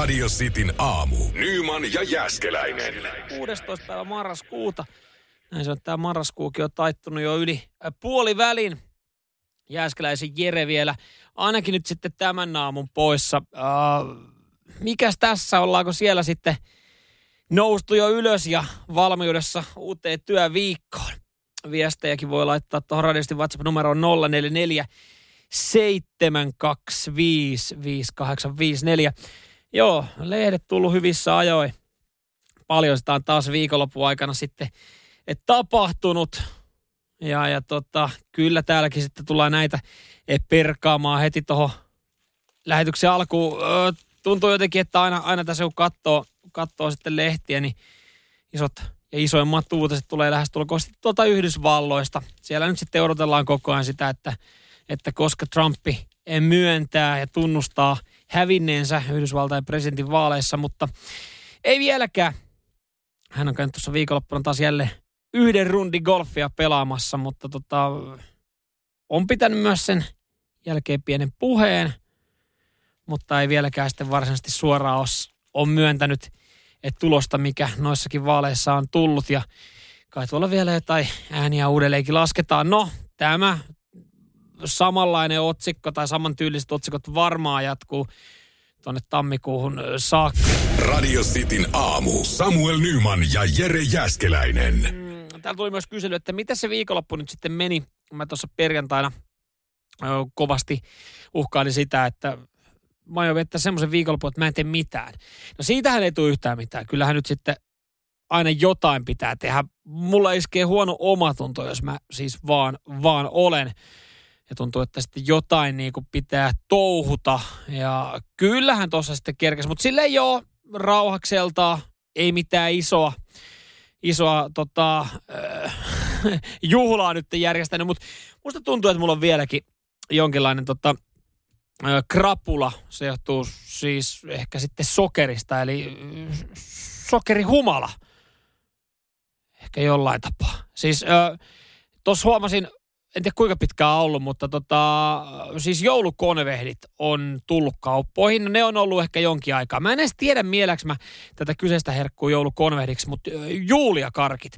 Radio Cityn aamu. Nyman ja Jäskeläinen. 16. päivä marraskuuta. Näin se on, tämä marraskuukin on taittunut jo yli äh, puoli välin. Jääskeläisen Jere vielä, ainakin nyt sitten tämän aamun poissa. Uh, mikäs tässä, ollaanko siellä sitten noustu jo ylös ja valmiudessa uuteen työviikkoon? Viestejäkin voi laittaa tuohon radiosti WhatsApp-numeroon 044 725 5854. Joo, lehdet tullut hyvissä ajoin. Paljon sitä on taas viikonlopun aikana sitten et tapahtunut. Ja, ja tota, kyllä täälläkin sitten tullaan näitä perkaamaan heti tuohon lähetyksen alkuun. Tuntuu jotenkin, että aina, aina tässä kun katsoo, katsoo sitten lehtiä, niin isot ja isoimmat uutiset tulee lähestulkoon sitten tuolta Yhdysvalloista. Siellä nyt sitten odotellaan koko ajan sitä, että, että koska Trumpi myöntää ja tunnustaa hävinneensä Yhdysvaltain presidentin vaaleissa, mutta ei vieläkään. Hän on käynyt tuossa viikonloppuna taas jälleen yhden rundi golfia pelaamassa, mutta tota, on pitänyt myös sen jälkeen pienen puheen, mutta ei vieläkään sitten varsinaisesti suoraan on myöntänyt, että tulosta, mikä noissakin vaaleissa on tullut ja kai tuolla vielä jotain ääniä uudelleenkin lasketaan. No, tämä samanlainen otsikko tai samantyyliset otsikot varmaan jatkuu tuonne tammikuuhun saakka. Radio Cityn aamu. Samuel Nyman ja Jere Jäskeläinen. Mm, täällä tuli myös kysely, että mitä se viikonloppu nyt sitten meni. Mä tuossa perjantaina ö, kovasti uhkailin sitä, että mä aion viettää semmoisen viikonlopun, että mä en tee mitään. No siitähän ei tule yhtään mitään. Kyllähän nyt sitten aina jotain pitää tehdä. Mulla iskee huono omatunto, jos mä siis vaan, vaan olen ja tuntuu, että sitten jotain niin kuin pitää touhuta. Ja kyllähän tuossa sitten kerkesi, mutta sille ei ole rauhakselta, ei mitään isoa, isoa tota, äh, juhlaa nyt järjestänyt, mutta musta tuntuu, että mulla on vieläkin jonkinlainen tota, äh, krapula. Se johtuu siis ehkä sitten sokerista, eli äh, sokerihumala. Ehkä jollain tapaa. Siis äh, tuossa huomasin en tiedä kuinka pitkään ollut, mutta tota, siis joulukonvehdit on tullut kauppoihin. Ne on ollut ehkä jonkin aikaa. Mä en edes tiedä mieläks mä tätä kyseistä herkkua joulukonvehdiksi, mutta juuliakarkit.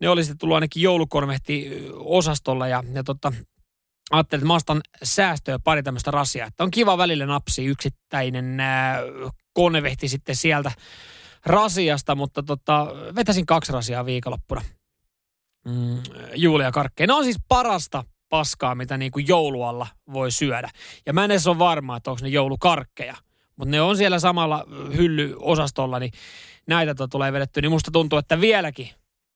Ne oli sitten tullut ainakin joulukonvehti-osastolla ja, ja tota, ajattelin, että mä ostan säästöä pari tämmöistä rasiaa. Että on kiva välillä napsi yksittäinen ää, konvehti sitten sieltä rasiasta, mutta tota, vetäsin kaksi rasiaa viikonloppuna mm, Julia Karkkeja. Ne on siis parasta paskaa, mitä niin kuin joulualla voi syödä. Ja mä en edes ole varma, että onko ne joulukarkkeja. Mutta ne on siellä samalla hyllyosastolla, niin näitä to tulee vedetty. Niin musta tuntuu, että vieläkin,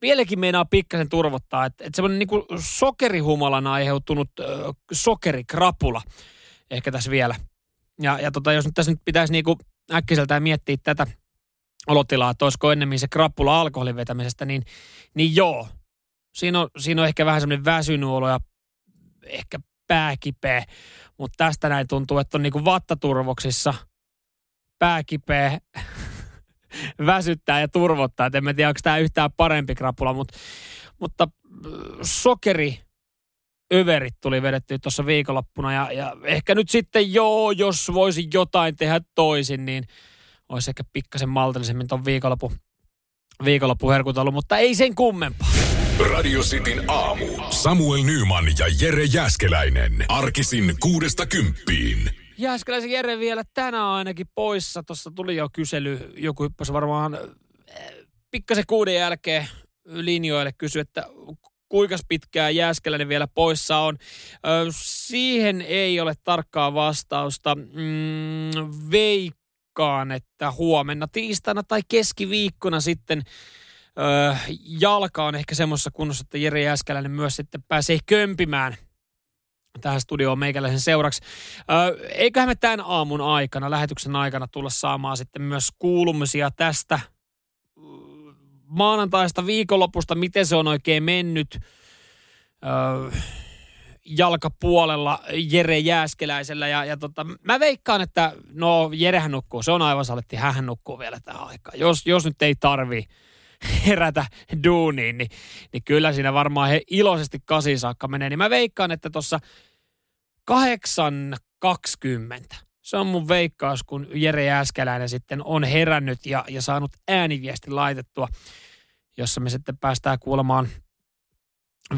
vieläkin meinaa pikkasen turvottaa. Että, että semmoinen niin sokerihumalan aiheutunut äh, sokerikrapula ehkä tässä vielä. Ja, ja tota, jos nyt tässä nyt pitäisi niin kuin äkkiseltään miettiä tätä olotilaa, että olisiko ennemmin se krapula alkoholin vetämisestä, niin, niin joo, Siinä on, siinä on ehkä vähän semmoinen väsynyt olo ja ehkä pääkipeä, mutta tästä näin tuntuu, että on niinku vattaturvoksissa pääkipeä, väsyttää ja turvottaa. Et en mä tiedä, onko tämä yhtään parempi krapula, mutta, mutta äh, sokeri överit tuli vedetty tuossa viikonloppuna ja, ja ehkä nyt sitten joo, jos voisin jotain tehdä toisin, niin olisi ehkä pikkasen maltillisemmin tuon viikonloppu, viikonloppu herkutellut, mutta ei sen kummempaa. Radio Cityn aamu. Samuel Nyman ja Jere Jäskeläinen. Arkisin kuudesta kymppiin. Jääskeläisen Jere vielä tänään ainakin poissa. Tuossa tuli jo kysely, joku hyppäsi varmaan eh, pikkasen kuuden jälkeen linjoille kysy, että kuinka pitkään Jääskeläinen vielä poissa on. siihen ei ole tarkkaa vastausta. Mm, veikkaan, että huomenna tiistaina tai keskiviikkona sitten öö, jalka on ehkä semmoisessa kunnossa, että Jere Jäskäläinen myös sitten pääsee kömpimään tähän studioon meikäläisen seuraksi. Öö, eiköhän me tämän aamun aikana, lähetyksen aikana tulla saamaan sitten myös kuulumisia tästä maanantaista viikonlopusta, miten se on oikein mennyt öö, jalkapuolella Jere Jääskeläisellä. Ja, ja tota, mä veikkaan, että no Jerehän nukkuu, se on aivan saletti, hän nukkuu vielä tähän aikaan. Jos, jos nyt ei tarvii herätä duuniin, niin, niin kyllä siinä varmaan he iloisesti kasi saakka menee. Niin mä veikkaan, että tuossa 8.20 Se on mun veikkaus, kun Jere Jääskeläinen sitten on herännyt ja, ja saanut ääniviesti laitettua, jossa me sitten päästään kuulemaan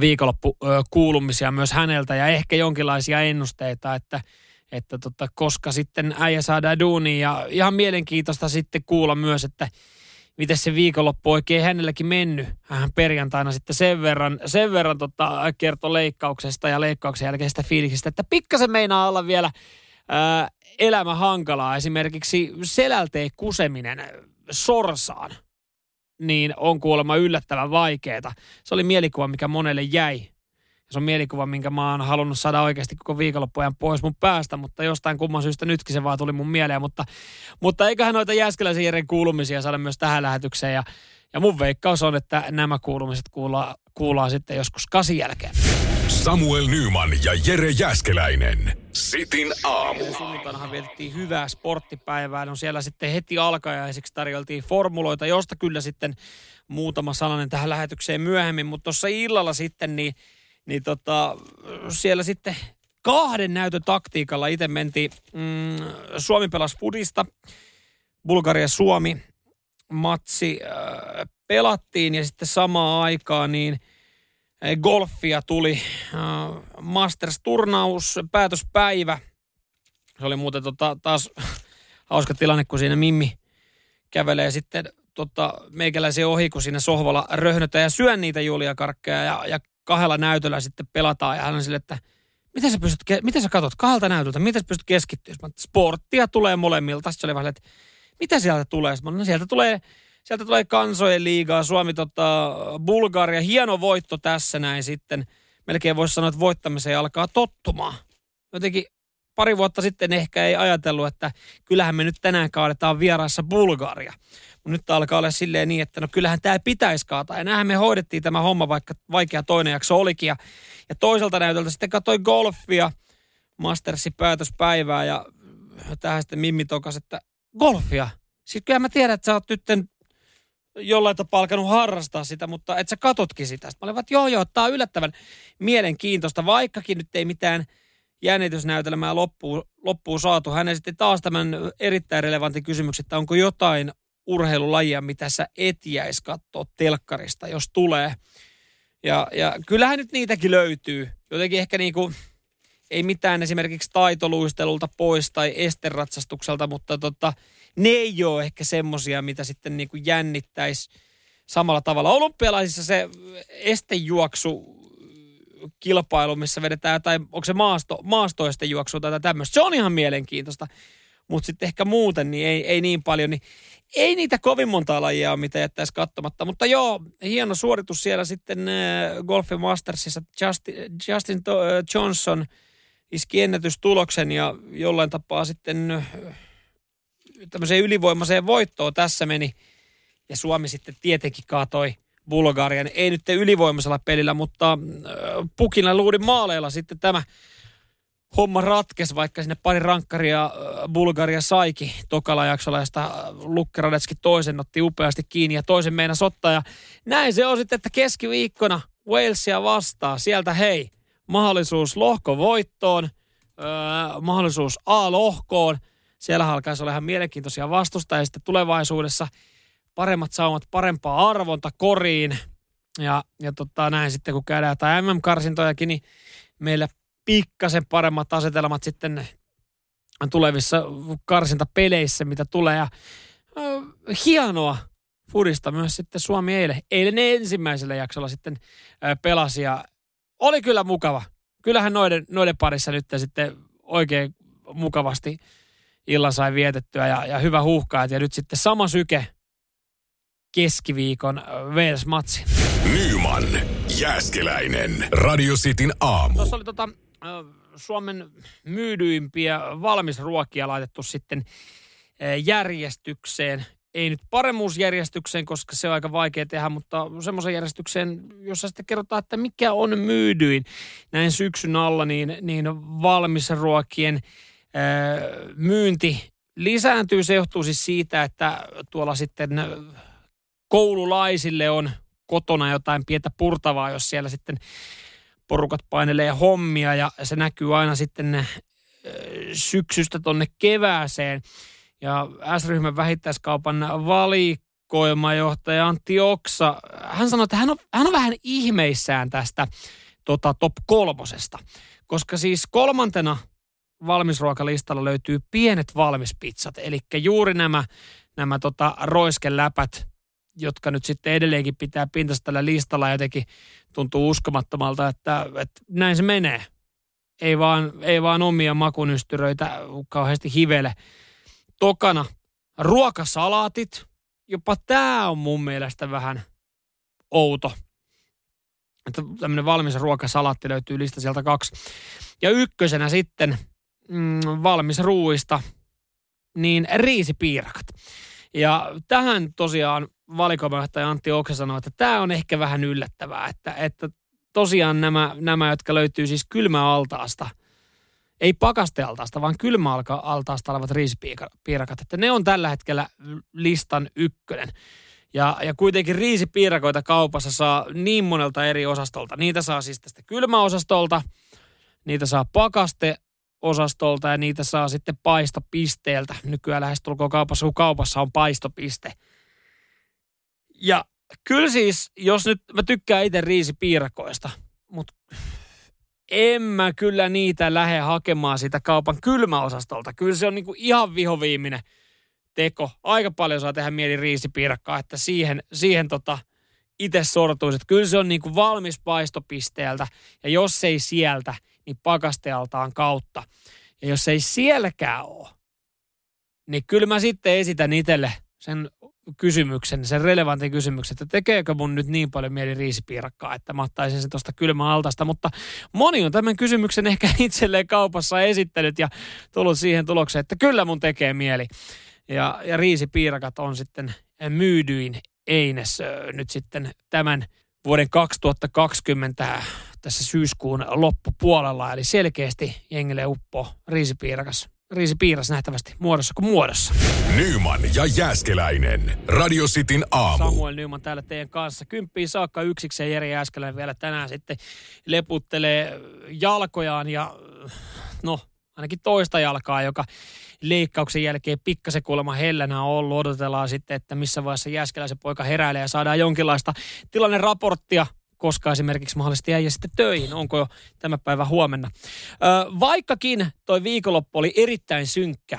viikonloppukuulumisia myös häneltä ja ehkä jonkinlaisia ennusteita, että, että tota, koska sitten äijä saadaan duuniin ja ihan mielenkiintoista sitten kuulla myös, että miten se viikonloppu oikein hänelläkin mennyt. Hän perjantaina sitten sen verran, sen verran tota, kertoi leikkauksesta ja leikkauksen jälkeisestä fiiliksestä, että pikkasen meinaa olla vielä ää, elämä hankalaa. Esimerkiksi selälteen kuseminen sorsaan niin on kuulemma yllättävän vaikeaa. Se oli mielikuva, mikä monelle jäi. Se on mielikuva, minkä mä oon halunnut saada oikeasti koko viikonloppujen pois mun päästä, mutta jostain kumman syystä nytkin se vaan tuli mun mieleen. Mutta, mutta eiköhän noita Jääskeläisen Jeren kuulumisia saada myös tähän lähetykseen. Ja, ja mun veikkaus on, että nämä kuulumiset kuullaan, kuullaan sitten joskus kasi jälkeen. Samuel Nyman ja Jere Jäskeläinen. Sitin aamu. Sunnuntainahan vietettiin hyvää sporttipäivää. No siellä sitten heti alkajaisiksi tarjoltiin formuloita, josta kyllä sitten muutama sananen tähän lähetykseen myöhemmin. Mutta tuossa illalla sitten niin, niin tota, siellä sitten kahden näytön taktiikalla itse mentiin. Mm, Suomi pelasi Fudista. Bulgaria-Suomi matsi äh, pelattiin ja sitten samaan aikaan niin – golfia tuli. Äh, Masters-turnaus, päätöspäivä. Se oli muuten tota, taas hauska tilanne, kun siinä Mimmi kävelee sitten tota, meikäläisen ohi, kun siinä sohvalla röhnötään ja syön niitä juliakarkkeja ja, ja kahdella näytöllä sitten pelataan. Ja hän on sille, että mitä sä, pystyt, mitä sä katot kahdelta näytöltä, mitä sä pystyt keskittyä? Sporttia tulee molemmilta. Sitten oli vähän, että mitä sieltä tulee? Mä, no sieltä tulee Sieltä tulee kansojen liigaa, Suomi tota, Bulgaria, hieno voitto tässä näin sitten. Melkein voisi sanoa, että voittamiseen alkaa tottumaan. Jotenkin pari vuotta sitten ehkä ei ajatellut, että kyllähän me nyt tänään kaadetaan vieraassa Bulgaria. Mutta nyt alkaa olla silleen niin, että no kyllähän tämä pitäisi kaataa. Ja näinhän me hoidettiin tämä homma, vaikka vaikea toinen jakso olikin. Ja, ja toiselta näytöltä sitten katsoi golfia, Mastersin päätöspäivää ja tähän sitten Mimmi tokas, että golfia. Siis kyllä mä tiedän, että sä oot nyt jollain tapaa alkanut harrastaa sitä, mutta et sä katotkin sitä. Sitten mä olin, että joo joo, tää on yllättävän mielenkiintoista, vaikkakin nyt ei mitään jännitysnäytelmää loppuun, loppuun saatu. Hän esitti taas tämän erittäin relevantin kysymyksen, että onko jotain urheilulajia, mitä sä et jäis katsoa telkkarista, jos tulee. Ja, ja kyllähän nyt niitäkin löytyy. Jotenkin ehkä niin kuin, ei mitään esimerkiksi taitoluistelulta pois tai esteratsastukselta, mutta tota, ne ei ole ehkä semmosia, mitä sitten niin kuin jännittäisi samalla tavalla. Olympialaisissa se estejuoksu kilpailu, missä vedetään, tai onko se maasto, maastoisten juoksu tai tämmöistä. Se on ihan mielenkiintoista, mutta sitten ehkä muuten niin ei, ei niin paljon. Niin ei niitä kovin monta lajia ole, mitä jättäisi katsomatta. Mutta joo, hieno suoritus siellä sitten äh, Golfin Mastersissa. Justin, Justin äh, Johnson iski ennätystuloksen ja jollain tapaa sitten äh, tämmöiseen ylivoimaiseen voittoon tässä meni. Ja Suomi sitten tietenkin kaatoi Bulgarian. Ei nyt ylivoimaisella pelillä, mutta äh, pukilla luudin maaleilla sitten tämä homma ratkes, vaikka sinne pari rankkaria äh, Bulgaria saiki tokalla jaksolla, josta Lukkeradetski toisen otti upeasti kiinni ja toisen meina ottaa. Ja näin se on sitten, että keskiviikkona Walesia vastaa. Sieltä hei, mahdollisuus lohkovoittoon, öö, mahdollisuus A-lohkoon – siellä alkaisi olla ihan mielenkiintoisia vastustajia sitten tulevaisuudessa paremmat saumat parempaa arvonta koriin. Ja, ja tota, näin sitten kun käydään jotain MM-karsintojakin, niin meillä pikkasen paremmat asetelmat sitten tulevissa karsintapeleissä, mitä tulee. Ja, äh, hienoa Fudista myös sitten Suomi eilen. Eilen ensimmäisellä jaksolla sitten äh, pelasi ja oli kyllä mukava. Kyllähän noiden, noiden parissa nyt sitten oikein mukavasti illan sai vietettyä ja, ja hyvä huuhkaa. Ja nyt sitten sama syke keskiviikon Wales-matsi. Nyman, Jääskeläinen, Radio Cityn aamu. Tuossa oli tota, Suomen myydyimpiä valmisruokia laitettu sitten järjestykseen. Ei nyt paremmuusjärjestykseen, koska se on aika vaikea tehdä, mutta semmoisen järjestykseen, jossa sitten kerrotaan, että mikä on myydyin näin syksyn alla, niin, niin valmisruokien myynti lisääntyy. Se johtuu siis siitä, että tuolla sitten koululaisille on kotona jotain pientä purtavaa, jos siellä sitten porukat painelee hommia ja se näkyy aina sitten syksystä tonne kevääseen. Ja S-ryhmän vähittäiskaupan valikoimajohtaja Antti Oksa, hän sanoi, että hän on, hän on vähän ihmeissään tästä tota, top kolmosesta. Koska siis kolmantena valmisruokalistalla löytyy pienet valmispizzat, eli juuri nämä, nämä tota, roiskeläpät, jotka nyt sitten edelleenkin pitää pintasta tällä listalla jotenkin tuntuu uskomattomalta, että, että näin se menee. Ei vaan, ei vaan omia makunystyröitä kauheasti hivele. Tokana ruokasalaatit, jopa tämä on mun mielestä vähän outo. Että tämmöinen valmis ruokasalaatti löytyy lista sieltä kaksi. Ja ykkösenä sitten mm, valmis ruuista, niin riisipiirakat. Ja tähän tosiaan valikoimajohtaja Antti Oksa sanoi, että tämä on ehkä vähän yllättävää, että, että tosiaan nämä, nämä, jotka löytyy siis kylmäaltaasta, ei pakastealtaasta, vaan kylmäaltaasta olevat riisipiirakat, että ne on tällä hetkellä listan ykkönen. Ja, ja kuitenkin riisipiirakoita kaupassa saa niin monelta eri osastolta. Niitä saa siis tästä kylmäosastolta, niitä saa pakaste osastolta ja niitä saa sitten paistopisteeltä. Nykyään lähestulkoon kaupassa, kun kaupassa on paistopiste. Ja kyllä siis, jos nyt mä tykkään itse riisipiirakoista, mutta en mä kyllä niitä lähde hakemaan sitä kaupan kylmäosastolta. Kyllä se on niinku ihan vihoviiminen teko. Aika paljon saa tehdä mieli riisipiirakkaa, että siihen, siihen tota itse sortuisi. Kyllä se on niinku valmis paistopisteeltä ja jos ei sieltä, niin pakastealtaan kautta. Ja jos ei sielläkään ole, niin kyllä mä sitten esitän itselle sen kysymyksen, sen relevantin kysymyksen, että tekeekö mun nyt niin paljon mieli riisipiirakkaa, että mä ottaisin se tuosta kylmäaltasta. Mutta moni on tämän kysymyksen ehkä itselleen kaupassa esittänyt ja tullut siihen tulokseen, että kyllä mun tekee mieli. Ja, ja riisipiirakat on sitten myydyin eines nyt sitten tämän vuoden 2020 tässä syyskuun loppupuolella. Eli selkeästi jengille uppo riisipiirakas riisipiiras nähtävästi muodossa kuin muodossa. Nyman ja Jääskeläinen. Radio Cityn aamu. Samuel Nyman täällä teidän kanssa. Kymppiin saakka yksikseen Jere Jääskeläinen vielä tänään sitten leputtelee jalkojaan ja no ainakin toista jalkaa, joka leikkauksen jälkeen pikkasen kuulemma hellänä on ollut. Odotellaan sitten, että missä vaiheessa Jääskeläisen poika heräilee ja saadaan jonkinlaista tilanneraporttia koska esimerkiksi mahdollisesti jäi sitten töihin, onko jo tämä päivä huomenna. Vaikkakin toi viikonloppu oli erittäin synkkä,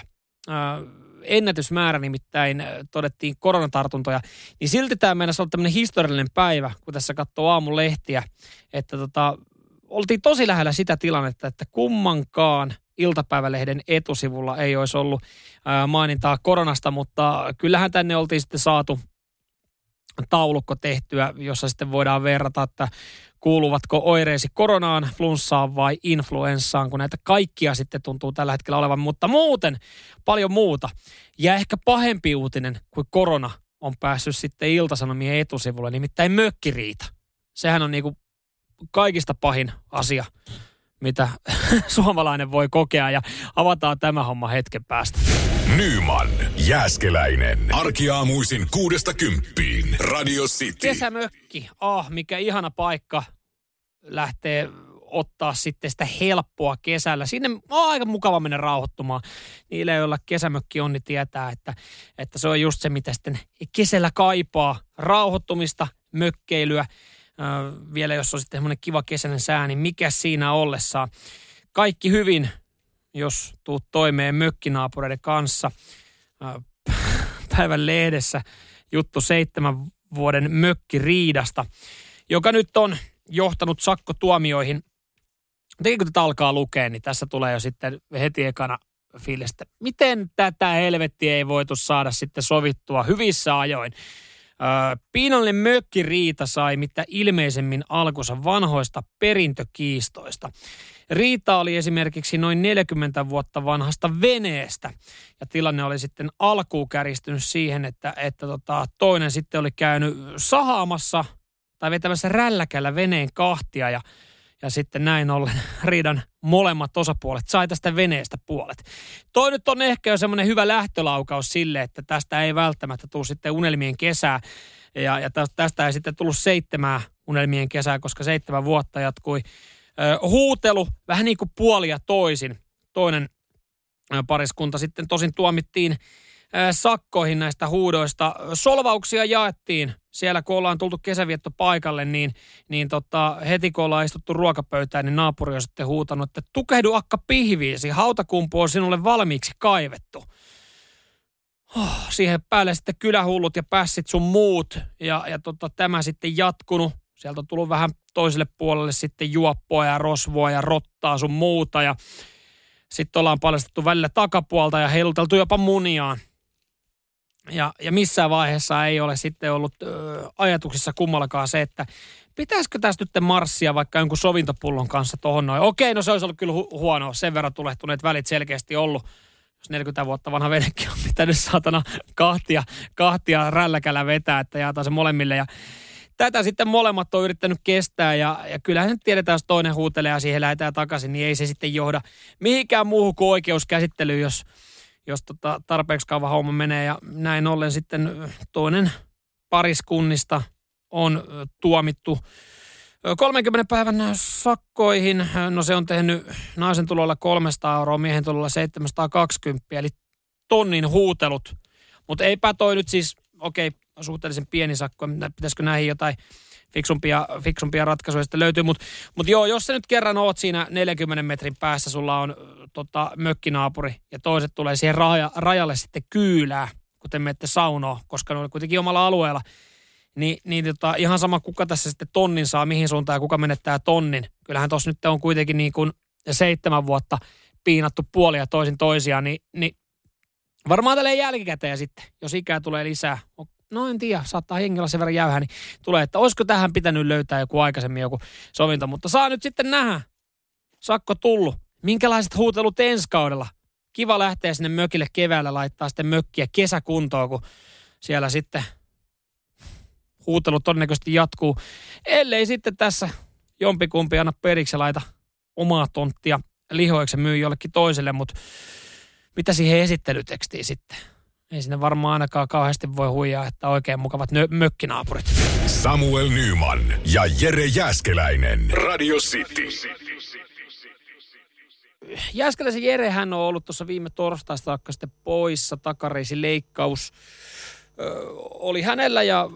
ennätysmäärä nimittäin todettiin koronatartuntoja, niin silti tämä meinasi olla tämmöinen historiallinen päivä, kun tässä katsoo aamun lehtiä, että tota, oltiin tosi lähellä sitä tilannetta, että kummankaan iltapäivälehden etusivulla ei olisi ollut mainintaa koronasta, mutta kyllähän tänne oltiin sitten saatu taulukko tehtyä, jossa sitten voidaan verrata, että kuuluvatko oireesi koronaan, flunssaan vai influenssaan, kun näitä kaikkia sitten tuntuu tällä hetkellä olevan, mutta muuten paljon muuta. Ja ehkä pahempi uutinen kuin korona on päässyt sitten Iltasanomien etusivulle, nimittäin mökkiriita. Sehän on niinku kaikista pahin asia, mitä suomalainen voi kokea ja avataan tämä homma hetken päästä. Nyman, Jääskeläinen. Arkiaamuisin kuudesta kymppiin. Radio City. Kesämökki. Ah, mikä ihana paikka lähtee ottaa sitten sitä helppoa kesällä. Sinne on aika mukava mennä rauhoittumaan. Niille, joilla kesämökki on, niin tietää, että, että se on just se, mitä sitten kesällä kaipaa. Rauhoittumista, mökkeilyä. Äh, vielä jos on sitten semmoinen kiva kesäinen sää, niin mikä siinä ollessaan. Kaikki hyvin jos tuut toimeen mökkinaapureiden kanssa. Päivän lehdessä juttu seitsemän vuoden mökkiriidasta, joka nyt on johtanut sakkotuomioihin. Mutta kun tätä alkaa lukea, niin tässä tulee jo sitten heti ekana fiilistä. Miten tätä helvettiä ei voitu saada sitten sovittua hyvissä ajoin? Piinallinen mökkiriita sai mitä ilmeisemmin alkunsa vanhoista perintökiistoista. Riita oli esimerkiksi noin 40 vuotta vanhasta veneestä. Ja tilanne oli sitten alkuun käristynyt siihen, että, että tota, toinen sitten oli käynyt sahaamassa tai vetämässä rälläkällä veneen kahtia ja ja sitten näin ollen riidan molemmat osapuolet sai tästä veneestä puolet. Toi nyt on ehkä jo semmoinen hyvä lähtölaukaus sille, että tästä ei välttämättä tule sitten unelmien kesää. Ja, ja tästä ei sitten tullut seitsemää unelmien kesää, koska seitsemän vuotta jatkui huutelu, vähän niin kuin puoli ja toisin. Toinen pariskunta sitten tosin tuomittiin sakkoihin näistä huudoista. Solvauksia jaettiin siellä, kun ollaan tultu kesävietto paikalle, niin, niin tota, heti kun ollaan istuttu ruokapöytään, niin naapuri on sitten huutanut, että tukehdu akka pihviisi, hautakumpu on sinulle valmiiksi kaivettu. Oh, siihen päälle sitten kylähullut ja pässit sun muut. Ja, ja tota, tämä sitten jatkunut. Sieltä on tullut vähän toiselle puolelle sitten juoppoa ja rosvoa ja rottaa sun muuta. Ja sitten ollaan paljastettu välillä takapuolta ja heiluteltu jopa muniaan. Ja, ja missään vaiheessa ei ole sitten ollut ö, ajatuksissa kummallakaan se, että pitäisikö tästä nyt marssia vaikka jonkun sovintopullon kanssa tuohon noin. Okei, no se olisi ollut kyllä hu- huono. Sen verran tulehtuneet välit selkeästi ollut. Jos 40 vuotta vanha venekin on pitänyt saatana kahtia, kahtia rälläkällä vetää, että jaetaan se molemmille. Ja tätä sitten molemmat on yrittänyt kestää ja, ja kyllähän nyt tiedetään, jos toinen huutelee ja siihen lähdetään takaisin, niin ei se sitten johda mihinkään muuhun kuin oikeuskäsittelyyn, jos, jos tota tarpeeksi kauan homma menee. Ja näin ollen sitten toinen pariskunnista on tuomittu 30 päivän sakkoihin. No se on tehnyt naisen tulolla 300 euroa, miehen tulolla 720, eli tonnin huutelut. Mutta eipä toi nyt siis, okei, okay, suhteellisen pieni sakko, pitäisikö näihin jotain fiksumpia, fiksumpia ratkaisuja sitten löytyy. Mutta mut joo, jos sä nyt kerran oot siinä 40 metrin päässä, sulla on tota, mökkinaapuri ja toiset tulee siihen raja, rajalle sitten kyylää, kuten menette saunoa, koska ne on kuitenkin omalla alueella. Niin, niin tota, ihan sama, kuka tässä sitten tonnin saa, mihin suuntaan ja kuka menettää tonnin. Kyllähän tuossa nyt on kuitenkin niin kuin seitsemän vuotta piinattu puolia toisin toisiaan, niin, niin varmaan tälle jälkikäteen sitten, jos ikää tulee lisää, no en tiedä, saattaa hengellä sen verran jäyhä, niin tulee, että olisiko tähän pitänyt löytää joku aikaisemmin joku sovinto. Mutta saa nyt sitten nähdä, sakko tullut, minkälaiset huutelut ensi kaudella. Kiva lähteä sinne mökille keväällä laittaa sitten mökkiä kesäkuntoon, kun siellä sitten huutelu todennäköisesti jatkuu. Ellei sitten tässä jompikumpi anna periksi laita omaa tonttia lihoiksi myy jollekin toiselle, mutta mitä siihen esittelytekstiin sitten? Ei sinne varmaan ainakaan kauheasti voi huijaa, että oikein mukavat nö- mökkinaapurit. Samuel Nyman ja Jere Jäskeläinen. Radio City. Jääskeläisen Jerehän on ollut tuossa viime torstaista saakka sitten poissa. Takareisi leikkaus ö, oli hänellä ja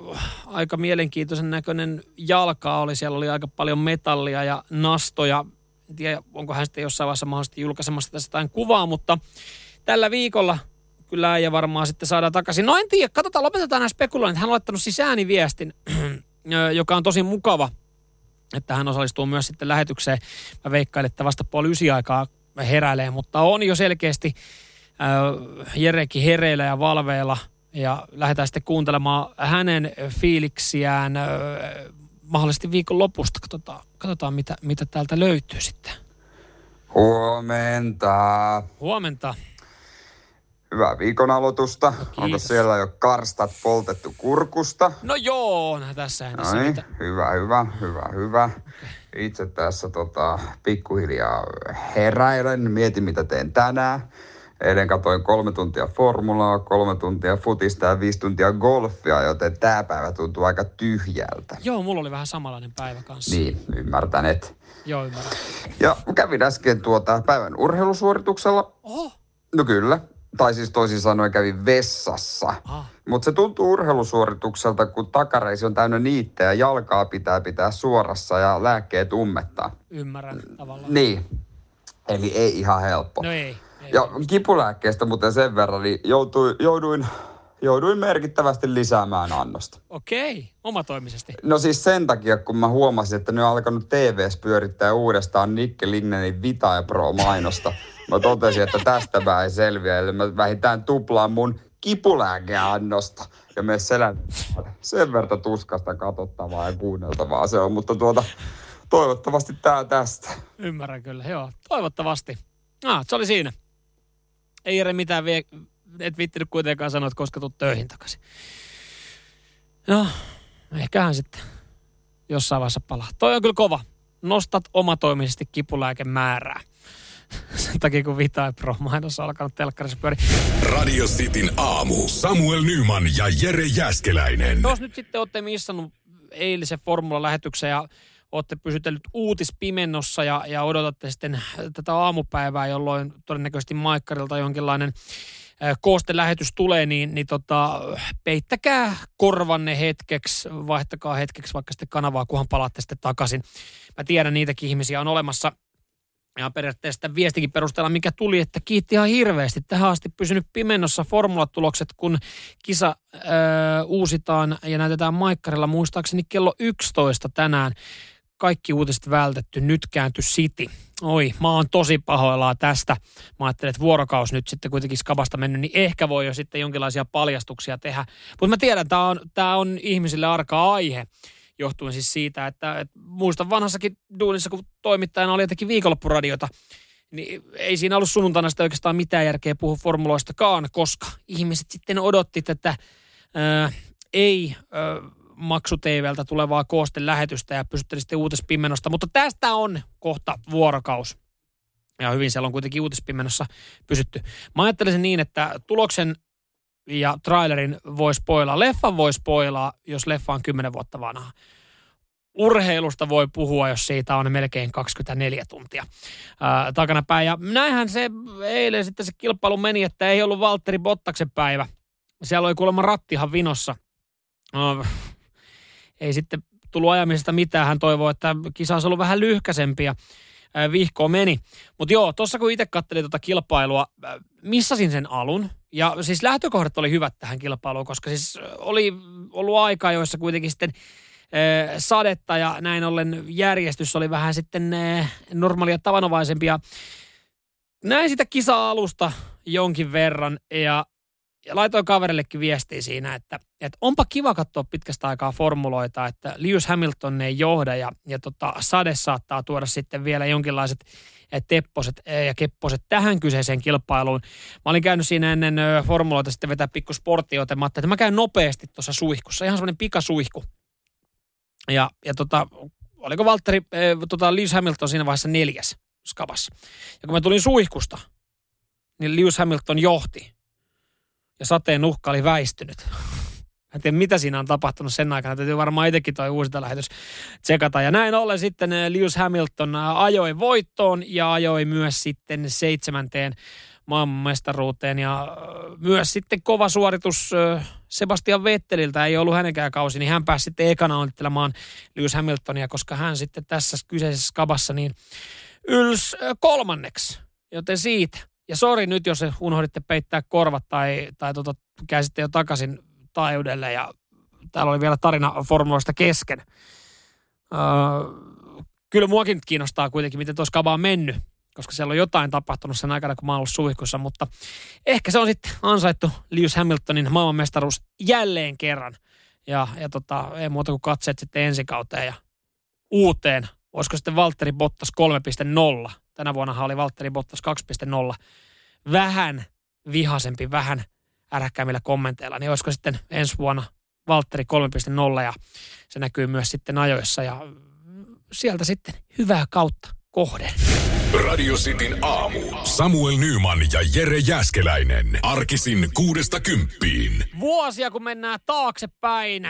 aika mielenkiintoisen näköinen jalka oli. Siellä oli aika paljon metallia ja nastoja. En tiedä, onko hän sitten jossain vaiheessa mahdollisesti julkaisemassa tästä jotain kuvaa, mutta tällä viikolla kyllä ja varmaan sitten saadaan takaisin. No en tiedä, katsotaan, lopetetaan nämä spekuloinnit. Hän on laittanut siis ääniviestin, joka on tosi mukava, että hän osallistuu myös sitten lähetykseen. Mä veikkaan, että vasta puoli ysi aikaa heräilee, mutta on jo selkeästi äh, Jerekin hereillä ja valveilla ja lähdetään sitten kuuntelemaan hänen fiiliksiään äh, mahdollisesti viikon lopusta. Katsotaan, katsotaan mitä, mitä täältä löytyy sitten. Huomenta. Huomenta. Hyvää viikon aloitusta. No, Onko siellä jo karstat poltettu kurkusta? No joo, no tässä No niin, hyvä, hyvä, hyvä, hyvä. Itse tässä tota, pikkuhiljaa heräilen, mietin mitä teen tänään. Eilen katoin kolme tuntia formulaa, kolme tuntia futista ja viisi tuntia golfia, joten tämä päivä tuntuu aika tyhjältä. Joo, mulla oli vähän samanlainen päivä kanssa. Niin, ymmärtänet. Joo, ymmärrän. Ja kävin äsken tuota päivän urheilusuorituksella. Oho, No kyllä. Tai siis toisin sanoen kävin vessassa. ah, Mutta se tuntuu urheilusuoritukselta, kun takareisi on täynnä niitä ja jalkaa pitää pitää suorassa ja lääkkeet ummettaa. ymmärrän tavallaan. Niin. Eli ei ihan helppo. No ei. ei. Ja kipulääkkeestä muuten sen verran, niin joutuin, jouduin, jouduin merkittävästi lisäämään annosta. Okei, omatoimisesti. No siis sen takia, kun mä huomasin, että ne on alkanut TVS pyörittää uudestaan Nikke Lignenin Vita ja Pro mainosta. Mä totesin, että tästä mä en selviä, eli mä vähintään tuplaan mun kipulääkeannosta. Ja me selän sen verran tuskasta katsottavaa ja kuunneltavaa se on, mutta tuota, toivottavasti tää tästä. Ymmärrän kyllä, joo. Toivottavasti. Ah, se oli siinä. Ei Jere mitään vie, et viittinyt kuitenkaan sanoa, että koska tulet töihin takaisin. No, ehkähän sitten jossain vaiheessa palaa. Toi on kyllä kova. Nostat omatoimisesti kipulääkemäärää. Sen takia, kun Vita Pro mainos on alkanut telkkarissa pyöriä. Radio Cityn aamu. Samuel Nyman ja Jere Jäskeläinen. Jos nyt sitten olette missannut eilisen Formula-lähetyksen ja olette pysytellyt uutispimennossa ja, ja odotatte sitten tätä aamupäivää, jolloin todennäköisesti Maikkarilta jonkinlainen koostelähetys tulee, niin, niin tota, peittäkää korvanne hetkeksi, vaihtakaa hetkeksi vaikka sitten kanavaa, kunhan palaatte sitten takaisin. Mä tiedän, niitäkin ihmisiä on olemassa. Ja periaatteessa tämän viestikin perusteella, mikä tuli, että kiitti ihan hirveästi. Tähän asti pysynyt pimennossa formulatulokset, kun kisa öö, uusitaan ja näytetään Maikkarilla muistaakseni kello 11 tänään kaikki uutiset vältetty, nyt käänty City. Oi, mä oon tosi pahoillaan tästä. Mä ajattelin, että vuorokaus nyt sitten kuitenkin skabasta mennyt, niin ehkä voi jo sitten jonkinlaisia paljastuksia tehdä. Mutta mä tiedän, tämä on, tää on ihmisille arka aihe johtuen siis siitä, että, että muistan vanhassakin duunissa, kun toimittajana oli jotenkin viikonloppuradiota, niin ei siinä ollut sunnuntaina sitä oikeastaan mitään järkeä puhua formuloistakaan, koska ihmiset sitten odotti tätä ää, ei ää, maksu TVltä tulevaa koosten lähetystä ja pysytteli sitten uutispimenosta. Mutta tästä on kohta vuorokaus. Ja hyvin siellä on kuitenkin uutispimenossa pysytty. Mä ajattelisin niin, että tuloksen ja trailerin voi spoilaa. Leffan voi spoilaa, jos leffa on 10 vuotta vanha. Urheilusta voi puhua, jos siitä on melkein 24 tuntia ää, takanapäin. Ja näinhän se eilen sitten se kilpailu meni, että ei ollut Valtteri Bottaksen päivä. Siellä oli kuulemma rattihan vinossa. No, ei sitten tullut ajamisesta mitään. Hän toivoi, että kisa olisi ollut vähän lyhkäsempi ja vihko meni. Mutta joo, tuossa kun itse katselin tuota kilpailua, missasin sen alun. Ja siis lähtökohdat oli hyvät tähän kilpailuun, koska siis oli ollut aikaa, joissa kuitenkin sitten sadetta ja näin ollen järjestys oli vähän sitten normaalia tavanomaisempia. Näin sitä kisa-alusta jonkin verran ja ja laitoin kaverillekin viestiä siinä, että, että onpa kiva katsoa pitkästä aikaa formuloita, että Lewis Hamilton ei johda ja, ja tota, Sade saattaa tuoda sitten vielä jonkinlaiset eh, tepposet eh, ja kepposet tähän kyseiseen kilpailuun. Mä olin käynyt siinä ennen formuloita sitten vetää pikku sporttia, joten mä että mä käyn nopeasti tuossa suihkussa, ihan semmoinen pikasuihku. Ja, ja tota, oliko Valtteri, äh, tota, Lewis Hamilton siinä vaiheessa neljäs skavassa. Ja kun mä tulin suihkusta, niin Lewis Hamilton johti ja sateen uhka oli väistynyt. En tiedä, mitä siinä on tapahtunut sen aikana. Täytyy varmaan itsekin toi uusinta lähetys tsekata. Ja näin ollen sitten eh, Lewis Hamilton eh, ajoi voittoon ja ajoi myös sitten seitsemänteen maailmanmestaruuteen. Ja eh, myös sitten kova suoritus Sebastian Vetteliltä ei ollut hänenkään kausi, niin hän pääsi sitten ekana onnittelemaan Lewis Hamiltonia, koska hän sitten tässä kyseisessä kabassa niin yls kolmanneksi. Joten siitä ja sori nyt, jos unohditte peittää korvat tai, tai tota, käsitte jo takaisin taajuudelle ja täällä oli vielä tarina formuloista kesken. Öö, kyllä muakin kiinnostaa kuitenkin, miten tuossa kaba on mennyt, koska siellä on jotain tapahtunut sen aikana, kun mä oon ollut suihkussa, mutta ehkä se on sitten ansaittu Lewis Hamiltonin maailmanmestaruus jälleen kerran. Ja, ja tota, ei muuta kuin katseet sitten ensi kauteen ja uuteen. Olisiko sitten Valtteri Bottas 3.0 Tänä vuonna oli Valtteri Bottas 2.0. Vähän vihasempi, vähän äräkkäämillä kommenteilla, niin olisiko sitten ensi vuonna Valtteri 3.0 ja se näkyy myös sitten ajoissa ja sieltä sitten hyvää kautta kohden. Radio Cityn aamu. Samuel Nyman ja Jere Jäskeläinen. Arkisin kuudesta kymppiin. Vuosia kun mennään taaksepäin,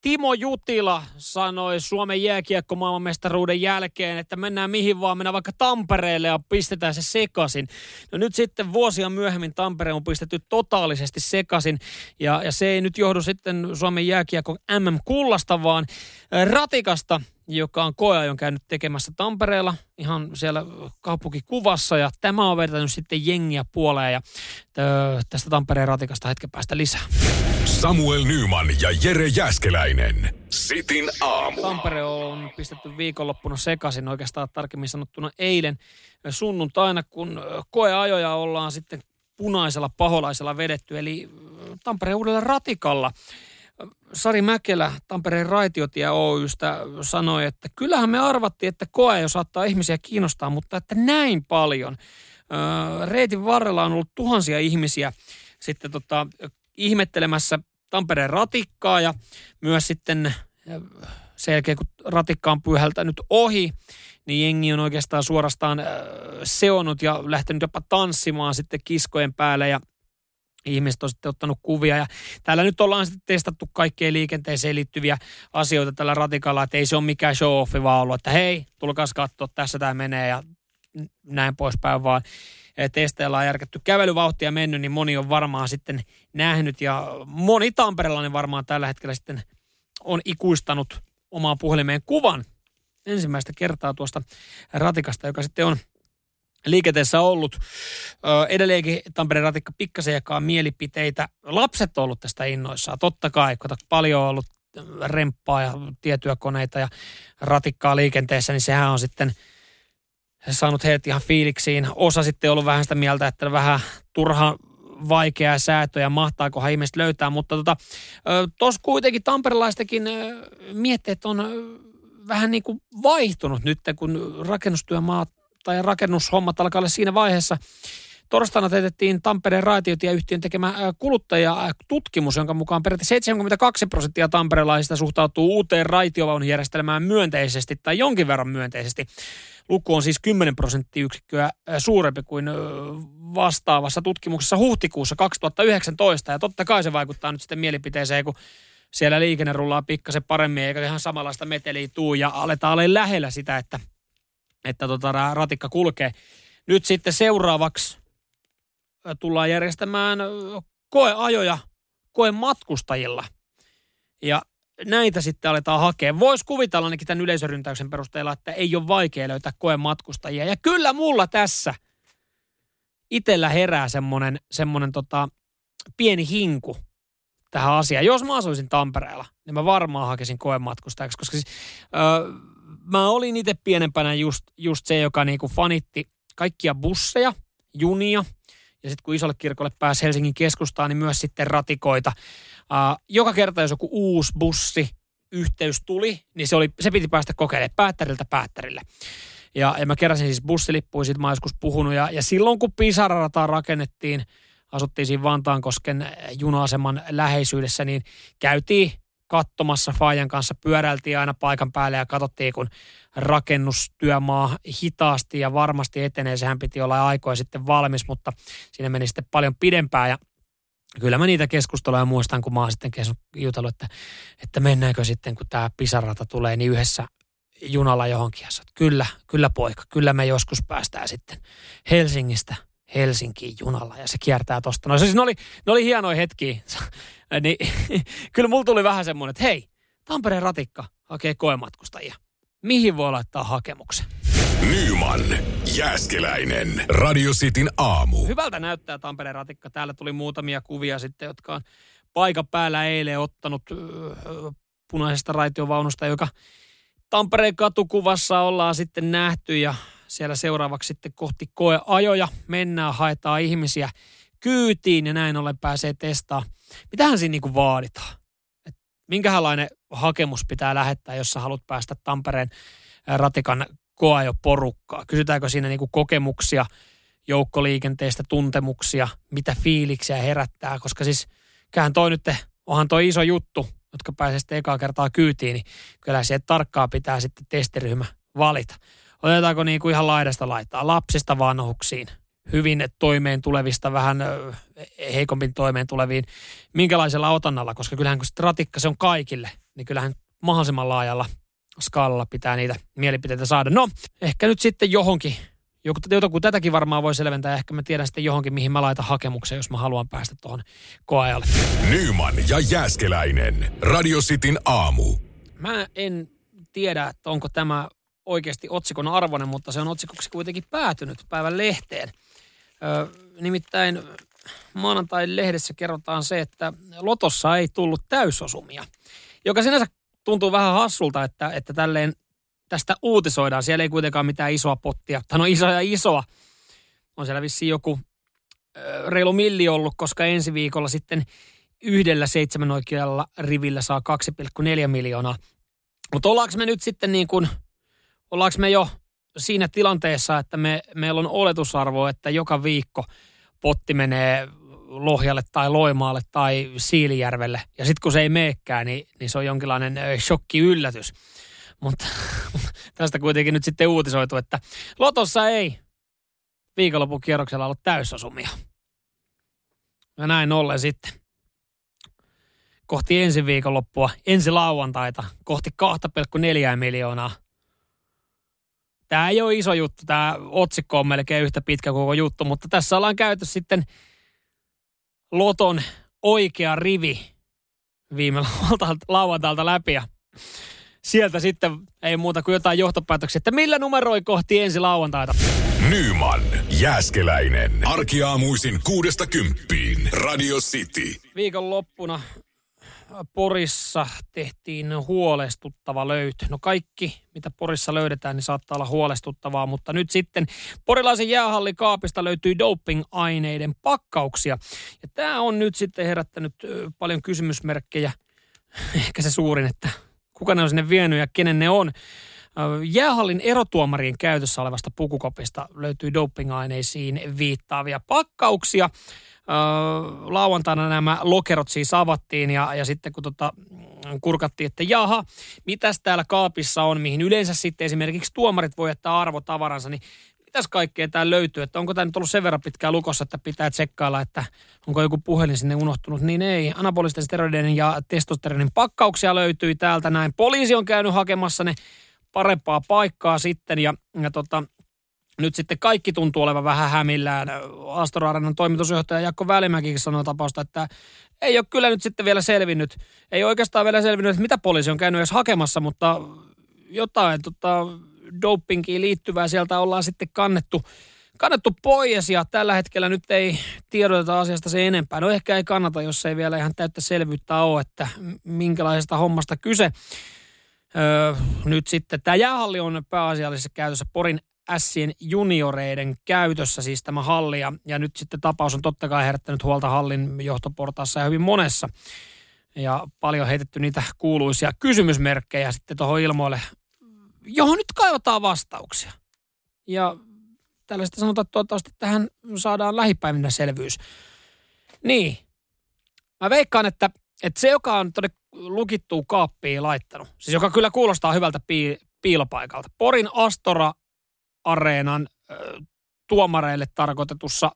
Timo Jutila sanoi Suomen jääkiekko maailmanmestaruuden jälkeen, että mennään mihin vaan, mennään vaikka Tampereelle ja pistetään se sekasin. No nyt sitten vuosia myöhemmin Tampere on pistetty totaalisesti sekasin ja, ja se ei nyt johdu sitten Suomen jääkiekko MM-kullasta, vaan ratikasta, joka on koeajon käynyt tekemässä Tampereella ihan siellä kaupunkikuvassa ja tämä on vetänyt sitten jengiä puoleen ja tästä Tampereen ratikasta hetken päästä lisää. Samuel Nyman ja Jere Jäskeläinen. Sitin aamu. Tampere on pistetty viikonloppuna sekaisin oikeastaan tarkemmin sanottuna eilen sunnuntaina, kun koeajoja ollaan sitten punaisella paholaisella vedetty, eli Tampereen uudella ratikalla. Sari Mäkelä Tampereen raitiotie Oystä sanoi, että kyllähän me arvattiin, että koe jo saattaa ihmisiä kiinnostaa, mutta että näin paljon. Reitin varrella on ollut tuhansia ihmisiä sitten tota, ihmettelemässä Tampereen ratikkaa ja myös sitten sen jälkeen, kun ratikka on pyyhältänyt ohi, niin jengi on oikeastaan suorastaan seonut ja lähtenyt jopa tanssimaan sitten kiskojen päälle ja ihmiset on sitten ottanut kuvia. Ja täällä nyt ollaan sitten testattu kaikkeen liikenteeseen liittyviä asioita tällä ratikalla, että ei se ole mikään show-offi vaan ollut, että hei, tulkaas katsoa, tässä tämä menee ja näin poispäin, vaan testeillä on järketty kävelyvauhtia mennyt, niin moni on varmaan sitten nähnyt ja moni tamperelainen varmaan tällä hetkellä sitten on ikuistanut omaan puhelimeen kuvan ensimmäistä kertaa tuosta ratikasta, joka sitten on liikenteessä ollut. Edelleenkin Tampereen ratikka pikkasen jakaa mielipiteitä. Lapset on ollut tästä innoissaan, totta kai, kun paljon on ollut remppaa ja tietyökoneita ja ratikkaa liikenteessä, niin sehän on sitten saanut heidät ihan fiiliksiin. Osa sitten ollut vähän sitä mieltä, että vähän turha vaikeaa säätöä ja mahtaakohan ihmiset löytää, mutta tota, kuitenkin tamperelaistakin mietteet on vähän niin kuin vaihtunut nyt, kun rakennustyömaat tai rakennushommat alkaa olla siinä vaiheessa. Torstaina teetettiin Tampereen raitiotieyhtiön tekemä kuluttajatutkimus, jonka mukaan peräti 72 prosenttia tamperelaisista suhtautuu uuteen raitiovaunujärjestelmään myönteisesti tai jonkin verran myönteisesti. Luku on siis 10 prosenttiyksikköä suurempi kuin vastaavassa tutkimuksessa huhtikuussa 2019. Ja totta kai se vaikuttaa nyt sitten mielipiteeseen, kun siellä liikenne rullaa pikkasen paremmin, eikä ihan samanlaista meteliä tuu ja aletaan olla lähellä sitä, että, että tota, ratikka kulkee. Nyt sitten seuraavaksi tullaan järjestämään koeajoja koematkustajilla. Ja näitä sitten aletaan hakea. Voisi kuvitella ainakin tämän yleisöryntäyksen perusteella, että ei ole vaikea löytää koematkustajia. Ja kyllä mulla tässä itellä herää semmoinen, semmoinen tota, pieni hinku tähän asiaan. Jos mä asuisin Tampereella, niin mä varmaan hakisin koematkustajaksi, koska siis, öö, mä olin itse pienempänä just, just se, joka niinku fanitti kaikkia busseja, junia – ja sitten kun isolle kirkolle pääsi Helsingin keskustaan, niin myös sitten ratikoita. Uh, joka kerta, jos joku uusi bussi, yhteys tuli, niin se, oli, se piti päästä kokeilemaan päättäriltä päättärille. Ja, ja mä keräsin siis bussilippuja, siitä mä joskus puhunut. Ja, ja silloin kun Pisara-rataa rakennettiin, asuttiin siinä Vantaankosken juna-aseman läheisyydessä, niin käytiin katsomassa Fajan kanssa, pyöräiltiin aina paikan päälle ja katsottiin, kun rakennustyömaa hitaasti ja varmasti etenee. Sehän piti olla aikoja sitten valmis, mutta siinä meni sitten paljon pidempään ja Kyllä mä niitä keskusteluja muistan, kun mä oon sitten jutellut, että, että mennäänkö sitten, kun tämä pisarata tulee, niin yhdessä junalla johonkin. Ja sanot, kyllä, kyllä poika, kyllä me joskus päästään sitten Helsingistä Helsinkiin junalla ja se kiertää tosta. No siis ne oli, ne oli hienoja hetkiä. niin, kyllä mulla tuli vähän semmoinen, että hei, Tampereen ratikka hakee koematkustajia. Mihin voi laittaa hakemuksen? Nyman, Jääskeläinen, Radio Cityn aamu. Hyvältä näyttää Tampereen ratikka. Täällä tuli muutamia kuvia sitten, jotka on paikan päällä eilen ottanut punaisesta raitiovaunusta, joka Tampereen katukuvassa ollaan sitten nähty ja siellä seuraavaksi sitten kohti koeajoja mennään, haetaan ihmisiä kyytiin ja näin ollen pääsee testaamaan. Mitähän siinä niin vaaditaan? Et minkälainen hakemus pitää lähettää, jos sä haluat päästä Tampereen ratikan koajoporukkaa? Kysytäänkö siinä niin kokemuksia joukkoliikenteestä, tuntemuksia, mitä fiiliksiä herättää? Koska siis kään toi nyt, onhan toi iso juttu, jotka pääsee sitten ekaa kertaa kyytiin, niin kyllä se tarkkaa pitää sitten testiryhmä valita. Otetaanko niin kuin ihan laidasta laittaa lapsista vanhuksiin, hyvin toimeen tulevista, vähän heikompin toimeen tuleviin, minkälaisella otannalla, koska kyllähän kun stratikka se on kaikille, niin kyllähän mahdollisimman laajalla skaalalla pitää niitä mielipiteitä saada. No, ehkä nyt sitten johonkin, joku, joku tätäkin varmaan voi selventää, ehkä mä tiedän sitten johonkin, mihin mä laitan hakemuksen, jos mä haluan päästä tuohon koeajalle. Nyman ja Jääskeläinen. Radio Cityn aamu. Mä en tiedä, että onko tämä oikeasti otsikon arvoinen, mutta se on otsikoksi kuitenkin päätynyt päivän lehteen. Ö, nimittäin maanantain lehdessä kerrotaan se, että Lotossa ei tullut täysosumia, joka sinänsä tuntuu vähän hassulta, että, että tälleen tästä uutisoidaan. Siellä ei kuitenkaan mitään isoa pottia, tai no isoa ja isoa. On siellä vissiin joku reilu milli ollut, koska ensi viikolla sitten yhdellä seitsemän oikealla rivillä saa 2,4 miljoonaa. Mutta ollaanko me nyt sitten niin kuin – ollaanko me jo siinä tilanteessa, että me, meillä on oletusarvo, että joka viikko potti menee Lohjalle tai Loimaalle tai Siilijärvelle. Ja sitten kun se ei meekään, niin, niin se on jonkinlainen shokki yllätys. Mutta tästä kuitenkin nyt sitten uutisoitu, että Lotossa ei viikonlopun kierroksella ollut täysosumia. Ja näin ollen sitten kohti ensi viikonloppua, ensi lauantaita, kohti 2,4 miljoonaa. Tämä ei ole iso juttu, tämä otsikko on melkein yhtä pitkä koko juttu, mutta tässä ollaan käyty sitten Loton oikea rivi viime lauantailta läpi ja sieltä sitten ei muuta kuin jotain johtopäätöksiä, että millä numeroi kohti ensi lauantaita. Nyman, Jääskeläinen. Arkiaamuisin kuudesta kymppiin. Radio City. Viikon loppuna Porissa tehtiin huolestuttava löytö. No kaikki, mitä Porissa löydetään, niin saattaa olla huolestuttavaa, mutta nyt sitten porilaisen jäähallikaapista löytyy doping-aineiden pakkauksia. Ja tämä on nyt sitten herättänyt paljon kysymysmerkkejä. Ehkä se suurin, että kuka ne on sinne vienyt ja kenen ne on. Jäähallin erotuomarien käytössä olevasta pukukopista löytyy dopingaineisiin viittaavia pakkauksia. Lauantaina nämä lokerot siis avattiin ja, ja sitten kun tota, kurkattiin, että jaha, mitäs täällä kaapissa on, mihin yleensä sitten esimerkiksi tuomarit voi jättää arvotavaransa, niin mitäs kaikkea täällä löytyy, että onko tämä nyt ollut sen verran pitkään lukossa, että pitää tsekkailla, että onko joku puhelin sinne unohtunut, niin ei. Anabolisten steroideiden ja testosteronin pakkauksia löytyy täältä näin. Poliisi on käynyt hakemassa ne parempaa paikkaa sitten ja, ja tota, nyt sitten kaikki tuntuu olevan vähän hämillään. Astor Arenan toimitusjohtaja Jakko Välimäki sanoi tapausta, että ei ole kyllä nyt sitten vielä selvinnyt. Ei oikeastaan vielä selvinnyt, että mitä poliisi on käynyt edes hakemassa, mutta jotain tota, dopingiin liittyvää sieltä ollaan sitten kannettu, kannettu pois ja tällä hetkellä nyt ei tiedoteta asiasta se enempää. No ehkä ei kannata, jos ei vielä ihan täyttä selvyyttä ole, että minkälaisesta hommasta kyse. Öö, nyt sitten tämä jäähalli on pääasiallisessa käytössä Porin Sien junioreiden käytössä siis tämä halli. Ja, nyt sitten tapaus on totta kai herättänyt huolta hallin johtoportaassa ja hyvin monessa. Ja paljon heitetty niitä kuuluisia kysymysmerkkejä sitten tuohon ilmoille, johon nyt kaivataan vastauksia. Ja tällaista sanotaan, että toivottavasti tähän saadaan lähipäivinä selvyys. Niin. Mä veikkaan, että, että se, joka on tuonne lukittuun kaappiin laittanut, siis joka kyllä kuulostaa hyvältä pii, piilopaikalta. Porin Astora Areenan tuomareille tarkoitetussa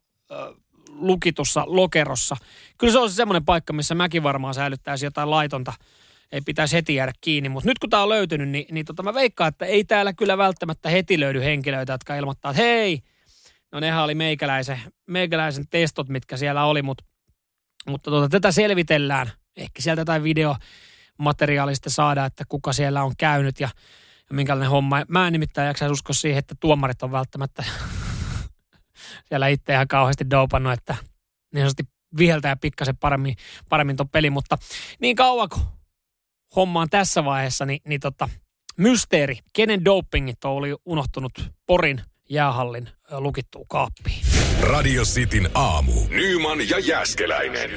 lukitussa lokerossa. Kyllä se on semmoinen paikka, missä mäkin varmaan säilyttäisi jotain laitonta. Ei pitäisi heti jäädä kiinni. Mutta nyt kun tämä on löytynyt, niin, niin tota mä veikkaan, että ei täällä kyllä välttämättä heti löydy henkilöitä, jotka ilmoittaa, että hei, no nehän oli meikäläisen, meikäläisen testot, mitkä siellä oli, mutta, mutta tota, tätä selvitellään. Ehkä sieltä jotain videomateriaalista saada, että kuka siellä on käynyt ja minkälainen homma. Mä en nimittäin jaksa uskoa siihen, että tuomarit on välttämättä siellä itse ihan kauheasti doupannut, että niin sanotusti viheltää pikkasen paremmin, paremmin ton peli, mutta niin kauan kuin homma on tässä vaiheessa, niin, niin tota, mysteeri, kenen dopingit oli unohtunut Porin jäähallin lukittuun kaappiin. Radio Cityn aamu. Nyman ja Jäskeläinen.